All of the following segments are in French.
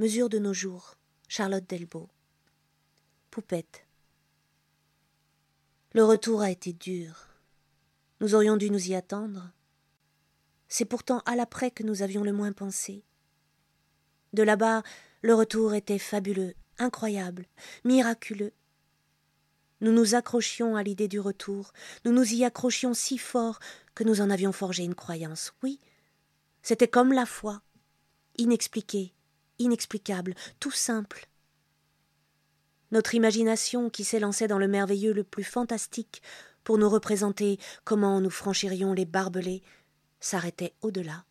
Mesure de nos jours. Charlotte Delbo. Poupette. Le retour a été dur. Nous aurions dû nous y attendre. C'est pourtant à l'après que nous avions le moins pensé. De là-bas, le retour était fabuleux, incroyable, miraculeux. Nous nous accrochions à l'idée du retour, nous nous y accrochions si fort que nous en avions forgé une croyance. Oui, c'était comme la foi, inexpliquée, inexplicable, tout simple. Notre imagination, qui s'élançait dans le merveilleux le plus fantastique pour nous représenter comment nous franchirions les barbelés, s'arrêtait au-delà.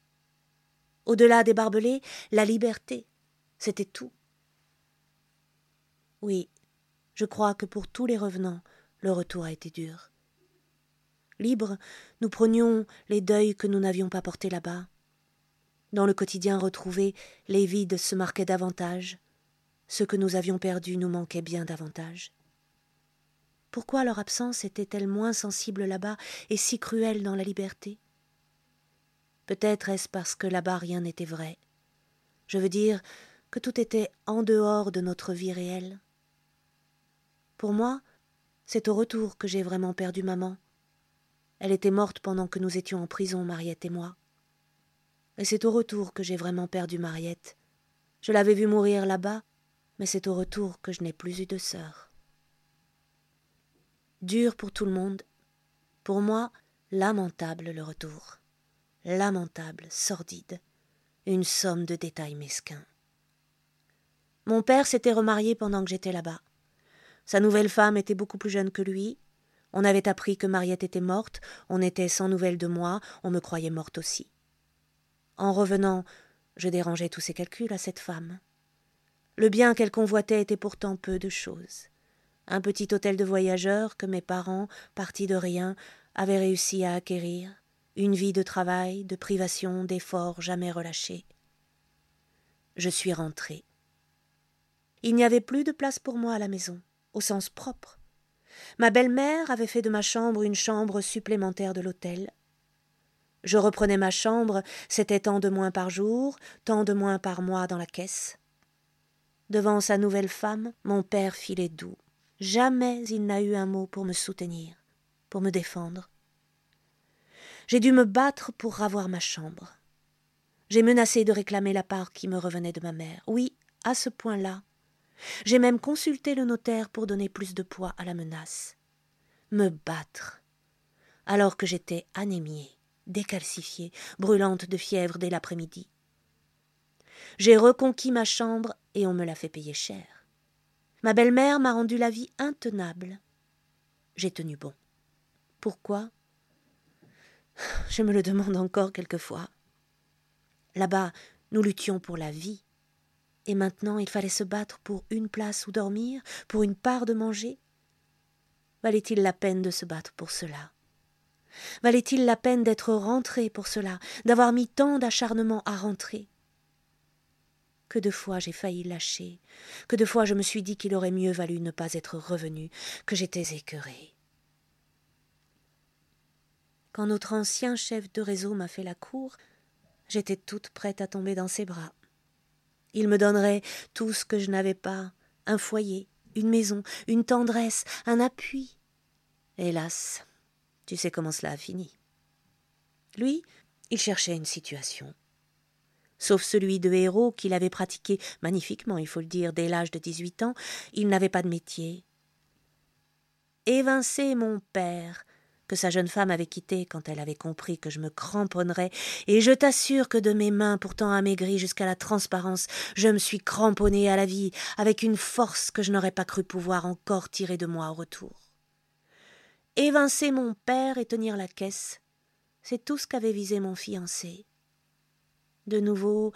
Au-delà des barbelés, la liberté, c'était tout. Oui, je crois que pour tous les revenants, le retour a été dur. Libres, nous prenions les deuils que nous n'avions pas portés là-bas. Dans le quotidien retrouvé, les vides se marquaient davantage. Ce que nous avions perdu nous manquait bien davantage. Pourquoi leur absence était-elle moins sensible là-bas et si cruelle dans la liberté? Peut-être est-ce parce que là-bas rien n'était vrai. Je veux dire que tout était en dehors de notre vie réelle. Pour moi, c'est au retour que j'ai vraiment perdu maman. Elle était morte pendant que nous étions en prison, Mariette et moi. Et c'est au retour que j'ai vraiment perdu Mariette. Je l'avais vue mourir là-bas, mais c'est au retour que je n'ai plus eu de sœur. Dur pour tout le monde, pour moi, lamentable le retour lamentable, sordide, une somme de détails mesquins. Mon père s'était remarié pendant que j'étais là-bas. Sa nouvelle femme était beaucoup plus jeune que lui. On avait appris que Mariette était morte, on était sans nouvelles de moi, on me croyait morte aussi. En revenant, je dérangeais tous ses calculs à cette femme. Le bien qu'elle convoitait était pourtant peu de choses. Un petit hôtel de voyageurs que mes parents, partis de rien, avaient réussi à acquérir, une vie de travail, de privation, d'efforts jamais relâchés. Je suis rentrée. Il n'y avait plus de place pour moi à la maison, au sens propre. Ma belle-mère avait fait de ma chambre une chambre supplémentaire de l'hôtel. Je reprenais ma chambre, c'était tant de moins par jour, tant de moins par mois dans la caisse. Devant sa nouvelle femme, mon père filait doux. Jamais il n'a eu un mot pour me soutenir, pour me défendre. J'ai dû me battre pour ravoir ma chambre. J'ai menacé de réclamer la part qui me revenait de ma mère. Oui, à ce point-là. J'ai même consulté le notaire pour donner plus de poids à la menace. Me battre. Alors que j'étais anémiée, décalcifiée, brûlante de fièvre dès l'après-midi. J'ai reconquis ma chambre et on me l'a fait payer cher. Ma belle-mère m'a rendu la vie intenable. J'ai tenu bon. Pourquoi? Je me le demande encore quelquefois. Là-bas, nous luttions pour la vie. Et maintenant, il fallait se battre pour une place où dormir, pour une part de manger? Valait-il la peine de se battre pour cela? Valait-il la peine d'être rentré pour cela, d'avoir mis tant d'acharnement à rentrer? Que de fois j'ai failli lâcher, que de fois je me suis dit qu'il aurait mieux valu ne pas être revenu, que j'étais écœuré. Quand notre ancien chef de réseau m'a fait la cour, j'étais toute prête à tomber dans ses bras. Il me donnerait tout ce que je n'avais pas, un foyer, une maison, une tendresse, un appui. Hélas, tu sais comment cela a fini. Lui, il cherchait une situation. Sauf celui de héros qu'il avait pratiqué magnifiquement, il faut le dire, dès l'âge de dix-huit ans, il n'avait pas de métier. Évincer mon père, que sa jeune femme avait quitté quand elle avait compris que je me cramponnerais, et je t'assure que de mes mains pourtant amaigries jusqu'à la transparence, je me suis cramponnée à la vie avec une force que je n'aurais pas cru pouvoir encore tirer de moi au retour. Évincer mon père et tenir la caisse, c'est tout ce qu'avait visé mon fiancé. De nouveau,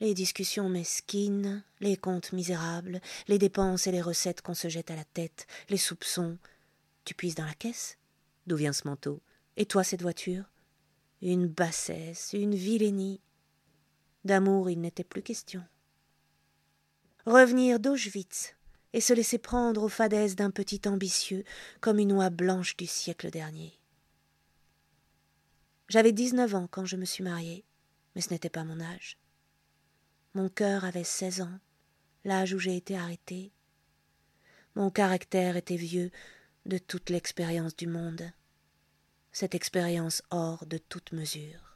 les discussions mesquines, les comptes misérables, les dépenses et les recettes qu'on se jette à la tête, les soupçons. Tu puises dans la caisse? D'où vient ce manteau? Et toi cette voiture? Une bassesse, une vilainie. D'amour il n'était plus question. Revenir d'Auschwitz et se laisser prendre aux fadaises d'un petit ambitieux comme une oie blanche du siècle dernier. J'avais dix-neuf ans quand je me suis mariée, mais ce n'était pas mon âge. Mon cœur avait seize ans, l'âge où j'ai été arrêtée. Mon caractère était vieux de toute l'expérience du monde, cette expérience hors de toute mesure.